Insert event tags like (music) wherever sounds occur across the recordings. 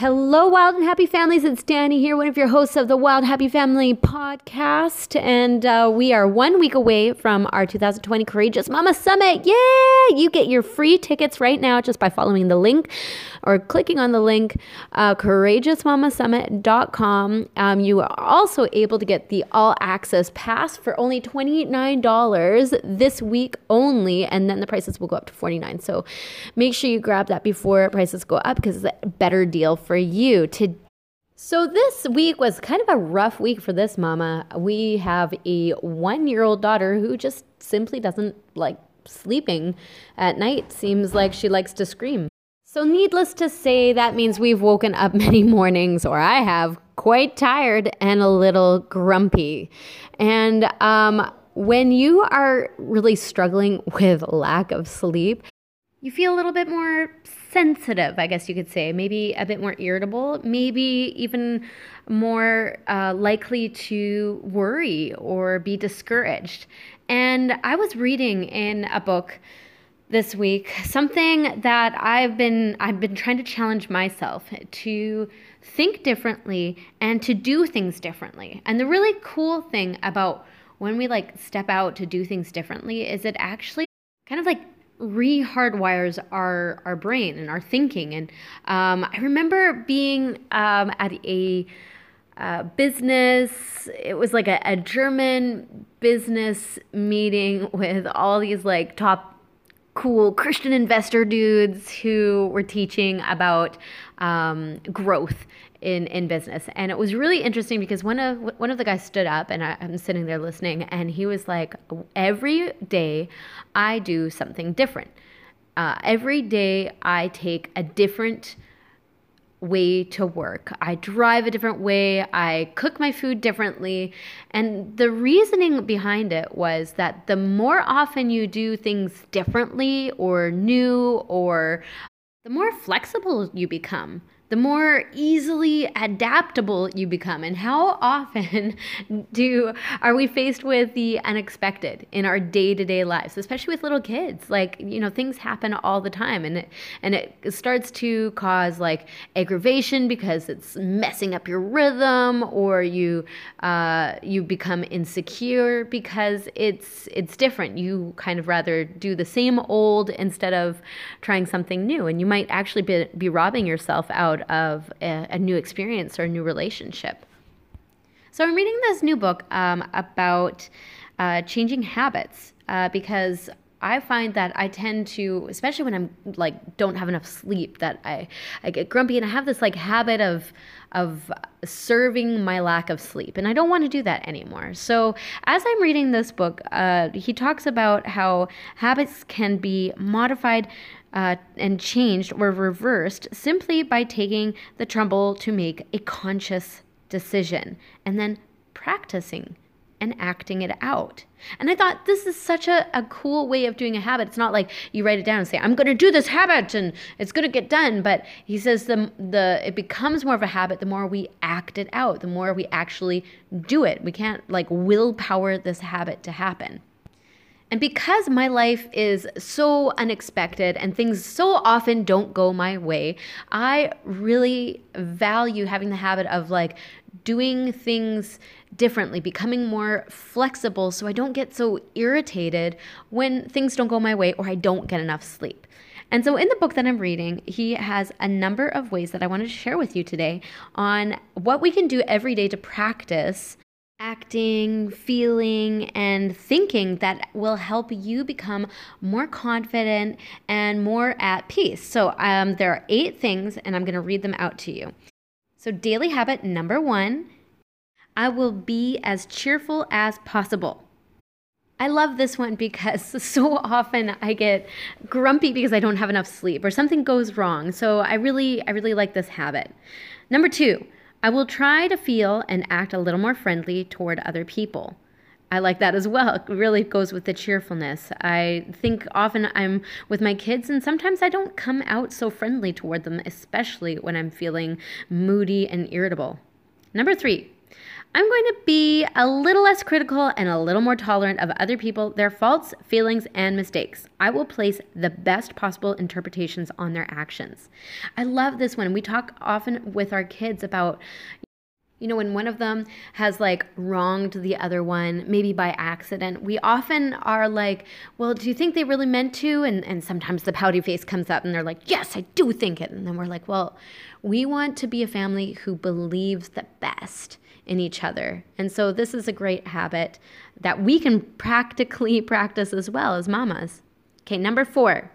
Hello, Wild and Happy Families. It's Danny here, one of your hosts of the Wild Happy Family podcast. And uh, we are one week away from our 2020 Courageous Mama Summit. Yeah! You get your free tickets right now just by following the link or clicking on the link, uh, courageousmamasummit.com. Um, you are also able to get the all access pass for only $29 this week only. And then the prices will go up to 49. So make sure you grab that before prices go up because it's a better deal for you. To so this week was kind of a rough week for this mama. We have a 1-year-old daughter who just simply doesn't like sleeping at night. Seems like she likes to scream. So needless to say that means we've woken up (laughs) many mornings or I have quite tired and a little grumpy. And um when you are really struggling with lack of sleep, you feel a little bit more sensitive, I guess you could say, maybe a bit more irritable, maybe even more uh, likely to worry or be discouraged. And I was reading in a book this week something that I've been I've been trying to challenge myself to think differently and to do things differently. And the really cool thing about when we like step out to do things differently is it actually kind of like re-hardwires our our brain and our thinking. And um, I remember being um, at a uh, business. It was like a, a German business meeting (laughs) with all these like top cool Christian investor dudes who were teaching about um, growth in in business, and it was really interesting because one of one of the guys stood up, and I, I'm sitting there listening, and he was like, "Every day, I do something different. Uh, every day, I take a different." Way to work. I drive a different way. I cook my food differently. And the reasoning behind it was that the more often you do things differently or new or the more flexible you become the more easily adaptable you become. And how often (laughs) do are we faced with the unexpected in our day-to-day lives especially with little kids? Like you know things happen all the time and it and it starts to cause like aggravation because it's messing up your rhythm or you uh, you become insecure because it's it's different. You kind of rather do the same old instead of trying something new. And you might actually be, be robbing yourself out of a, a new experience or a new relationship. So I'm reading this new book um, about uh, changing habits uh, because I find that I tend to, especially when I'm like don't have enough sleep, that I I get grumpy and I have this like habit of of serving my lack of sleep, and I don't want to do that anymore. So as I'm reading this book, uh, he talks about how habits can be modified uh, and changed or reversed simply by taking the trouble to make a conscious decision and then practicing and acting it out. And I thought this is such a, a cool way of doing a habit. It's not like you write it down and say, I'm gonna do this habit and it's gonna get done. But he says the the it becomes more of a habit the more we act it out, the more we actually do it. We can't like willpower this habit to happen. And because my life is so unexpected and things so often don't go my way, I really value having the habit of like doing things differently, becoming more flexible so I don't get so irritated when things don't go my way or I don't get enough sleep. And so, in the book that I'm reading, he has a number of ways that I wanted to share with you today on what we can do every day to practice acting, feeling, and thinking that will help you become more confident and more at peace. So, um, there are eight things, and I'm going to read them out to you. So, daily habit number one I will be as cheerful as possible. I love this one because (laughs) so often I get grumpy because I don't have enough sleep or something goes wrong. So I really I really like this habit. Number 2, I will try to feel and act a little more friendly toward other people. I like that as well. It really goes with the cheerfulness. I think often I'm with my kids, and sometimes I don't come out so friendly toward them, especially when I'm feeling moody and irritable. Number three, I'm going to be a little less critical and a little more tolerant of other people, their faults, feelings, and mistakes. I will place the best possible interpretations on their actions. I love this one. We talk often with our kids about, you know, when one of them has like wronged the other one, maybe by accident, we often are like, well, do you think they really meant to? And, and sometimes the pouty face comes up and they're like, yes, I do think it. And then we're like, well, we want to be a family who believes the best in each other. And so this is a great habit that we can practically (laughs) practice as well as mamas. Okay, number four.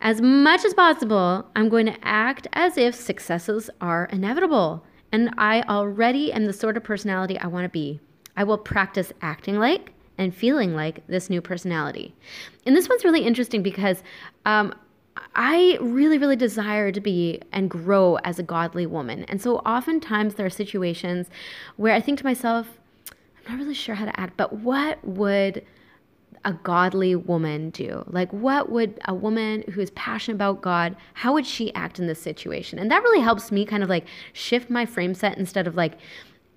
As much as possible, I'm going to act as if successes are inevitable. And I already am the sort of personality I want to be. I will practice acting like and feeling like this new personality. And this one's really interesting because um, I really, really desire to be and grow as a godly woman. And so oftentimes there are situations where I think to myself, I'm not really sure how to act, but what would a godly woman do? Like, what would a woman who is passionate about God, how would she act in this situation? And that really helps me kind of like shift my frame set instead of like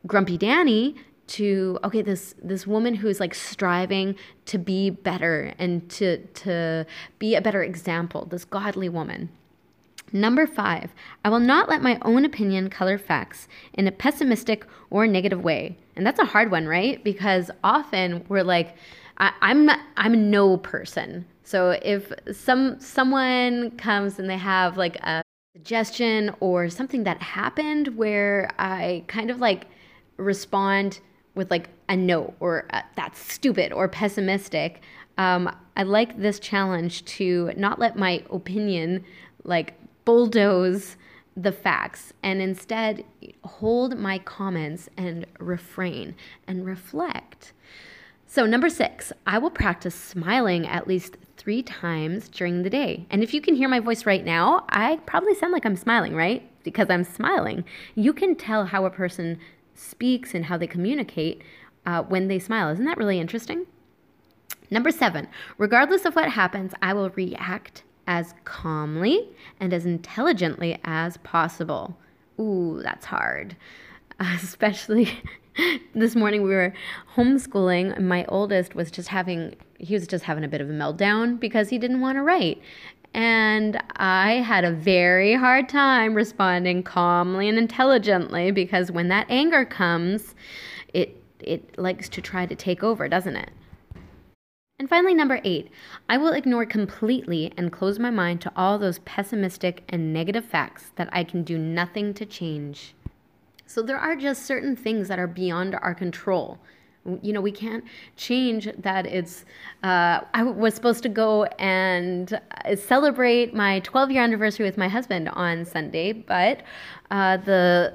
grumpy Danny to okay this this woman who's like striving to be better and to to be a better example this godly woman Number five, I will not let my own opinion color facts in a pessimistic or negative way. And that's a hard one, right? Because often we're like, I, am not, I'm no person. So if some someone comes and they have like a suggestion or something that happened where I kind of like respond with like a no or a, that's stupid or pessimistic. Um, I like this challenge to not let my opinion like bulldoze the facts and instead hold my comments and refrain and reflect. So, number six, I will practice smiling at least three times during the day. And if you can hear my voice right now, I probably sound like I'm smiling, right? Because I'm smiling. You can tell how a person speaks and how they communicate uh, when they smile. Isn't that really interesting? Number seven, regardless of what happens, I will react as calmly and as intelligently as possible. Ooh, that's hard. (laughs) Especially (laughs) this morning, we were homeschooling. And my oldest was just having, he was just having a bit of a meltdown because he didn't want to write. And I had a very hard time responding calmly and intelligently because when that anger comes, it it likes to try to take over, doesn't it? And finally, number eight, I will ignore completely and close my mind to all those pessimistic and negative facts that I can do nothing to change. So there are just certain things that are beyond our control. You know we can't change that it's uh, i was supposed to go and uh, celebrate my 12 year anniversary with my husband on sunday but uh, the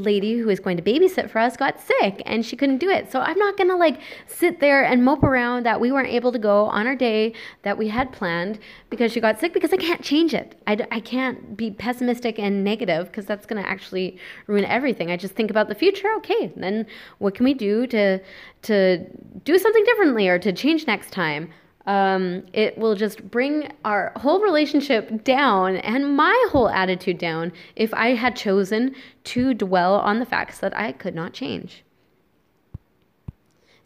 lady who was going to babysit for us got sick and she couldn't do it. So I'm not going to like sit there and mope around that we weren't able to go on our day that we had planned because she got sick because I can't change it. I, I can't be pessimistic and negative because that's going to actually ruin everything. I just think about the future. Okay, then what can we do to to do something differently or to change next time? Um, it will just bring our whole relationship down and my whole attitude down if I had chosen to dwell on the facts that I could not change.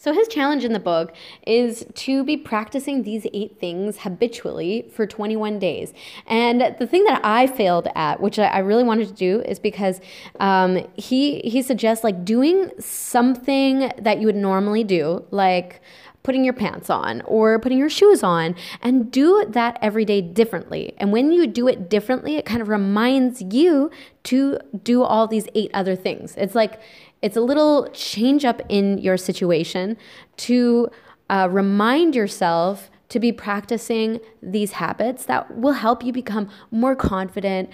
So, his challenge in the book is to be practicing these eight things habitually for 21 days. And the thing that I failed at, which I really wanted to do, is because um, he, he suggests like doing something that you would normally do, like putting your pants on or putting your shoes on and do that every day differently. And when you do it differently, it kind of reminds you to do all these eight other things. It's like it's a little change up in your situation to uh, remind yourself to be practicing these habits that will help you become more confident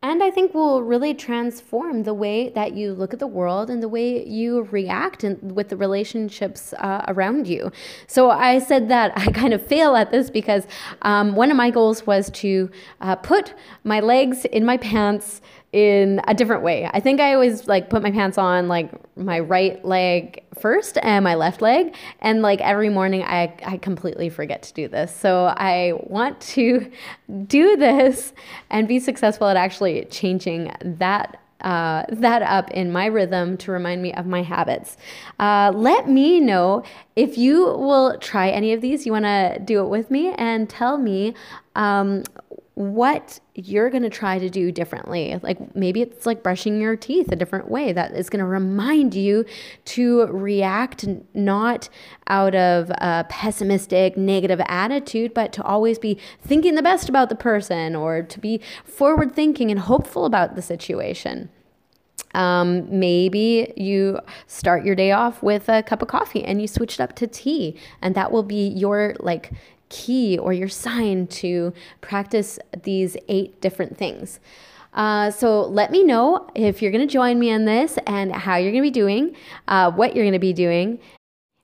and I think will really transform the way that you look at the world and the way you react in, with the relationships uh, around you. So I said that I kind of fail at this because um, one of my goals was to uh, put my legs in my pants in a different way. I think I always like put my pants on like my right leg first and my left leg and like every morning I I completely forget to do this. So I want to (laughs) do this and be successful at actually changing that uh, that up in my rhythm to remind me of my habits. Uh, let me know if you will try any of these. You want to do it with me and tell me um, what you're going to try to do differently. Like maybe it's like brushing your teeth a different way that is going to remind you to react not out of a pessimistic, negative attitude, but to always be thinking the best about the person or to be forward thinking and hopeful about the situation. Um, maybe you start your day off with a cup of coffee and you switch it up to tea, and that will be your like key or your sign to practice these eight different things. Uh, so let me know if you're going to join me on this and how you're going to be doing, uh, what you're going to be doing,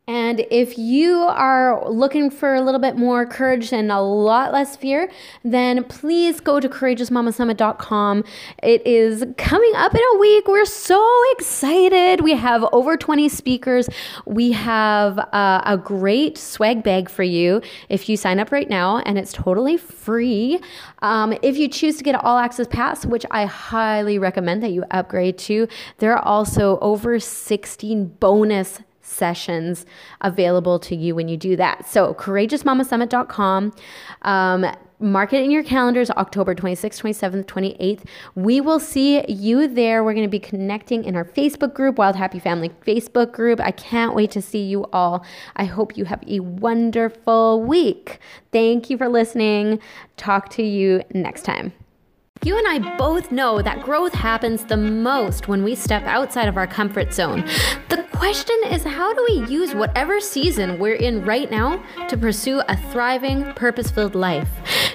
and if you are looking for a little bit more courage and a lot less fear, then please go to courageousmamasummit.com. It is coming up in a week. We're so excited. We have over 20 speakers. We have uh, a great swag bag for you if you sign up right now, and it's totally free. Um, if you choose to get an all access pass, which I highly recommend that you upgrade to, there are also over 16 bonus sessions available to you when you do that. So, courageousmamasummit.com. Um, mark it in your calendars October 26th, 27th, 28th. We will see you there. We're going to be connecting in our Facebook group, Wild Happy Family Facebook group. I can't wait to see you all. I hope you have a wonderful week. Thank you for listening. Talk to you next time. You and I both know that growth happens the most when we step outside of our comfort zone. The question is how do we use whatever season we're in right now to pursue a thriving, purpose filled life?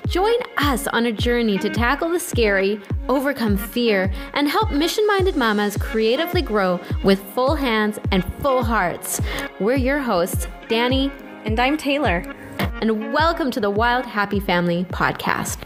Join us on a journey to tackle the scary, overcome fear, and help mission minded mamas creatively grow with full hands and full hearts. We're your hosts, Danny. And I'm Taylor. And welcome to the Wild Happy Family podcast.